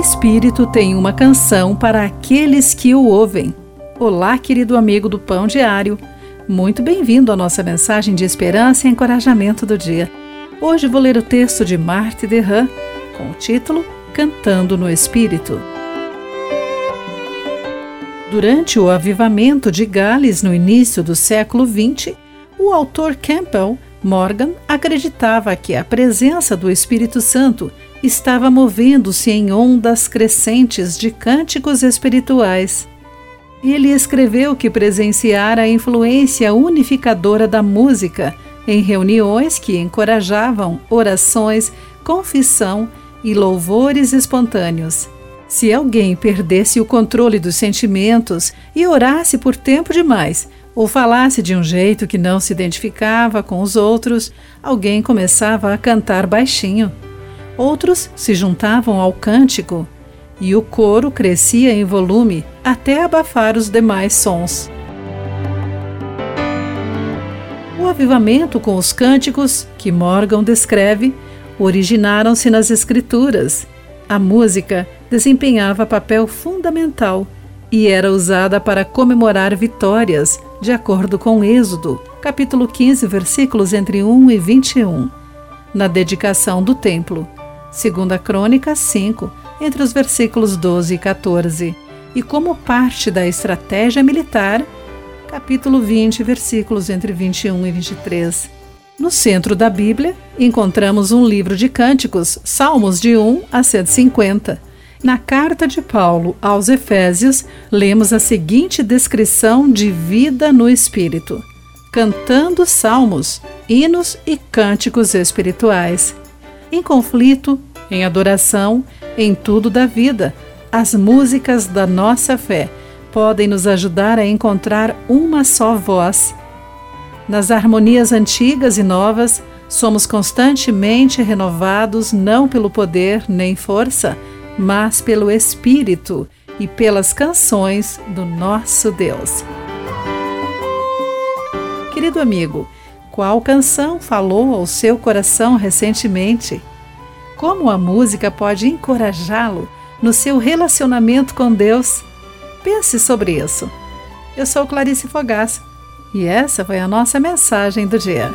Espírito tem uma canção para aqueles que o ouvem. Olá, querido amigo do Pão Diário. Muito bem-vindo à nossa mensagem de esperança e encorajamento do dia. Hoje vou ler o texto de Marthe Derran com o título Cantando no Espírito. Durante o avivamento de Gales no início do século XX, o autor Campbell Morgan acreditava que a presença do Espírito Santo estava movendo-se em ondas crescentes de cânticos espirituais. Ele escreveu que presenciara a influência unificadora da música em reuniões que encorajavam orações, confissão e louvores espontâneos. Se alguém perdesse o controle dos sentimentos e orasse por tempo demais, ou falasse de um jeito que não se identificava com os outros, alguém começava a cantar baixinho. Outros se juntavam ao cântico e o coro crescia em volume até abafar os demais sons. O avivamento com os cânticos, que Morgan descreve, originaram-se nas Escrituras. A música desempenhava papel fundamental e era usada para comemorar vitórias, de acordo com Êxodo, capítulo 15, versículos entre 1 e 21, na dedicação do templo. Segunda Crônica 5, entre os versículos 12 e 14, e como parte da estratégia militar, capítulo 20, versículos entre 21 e 23. No centro da Bíblia, encontramos um livro de cânticos, Salmos de 1 a 150. Na carta de Paulo aos Efésios, lemos a seguinte descrição de vida no Espírito: cantando salmos, hinos e cânticos espirituais em conflito, em adoração, em tudo da vida. As músicas da nossa fé podem nos ajudar a encontrar uma só voz. Nas harmonias antigas e novas, somos constantemente renovados não pelo poder nem força, mas pelo Espírito e pelas canções do nosso Deus. Querido amigo, qual canção falou ao seu coração recentemente? Como a música pode encorajá-lo no seu relacionamento com Deus? Pense sobre isso. Eu sou Clarice Fogaça e essa foi a nossa mensagem do dia.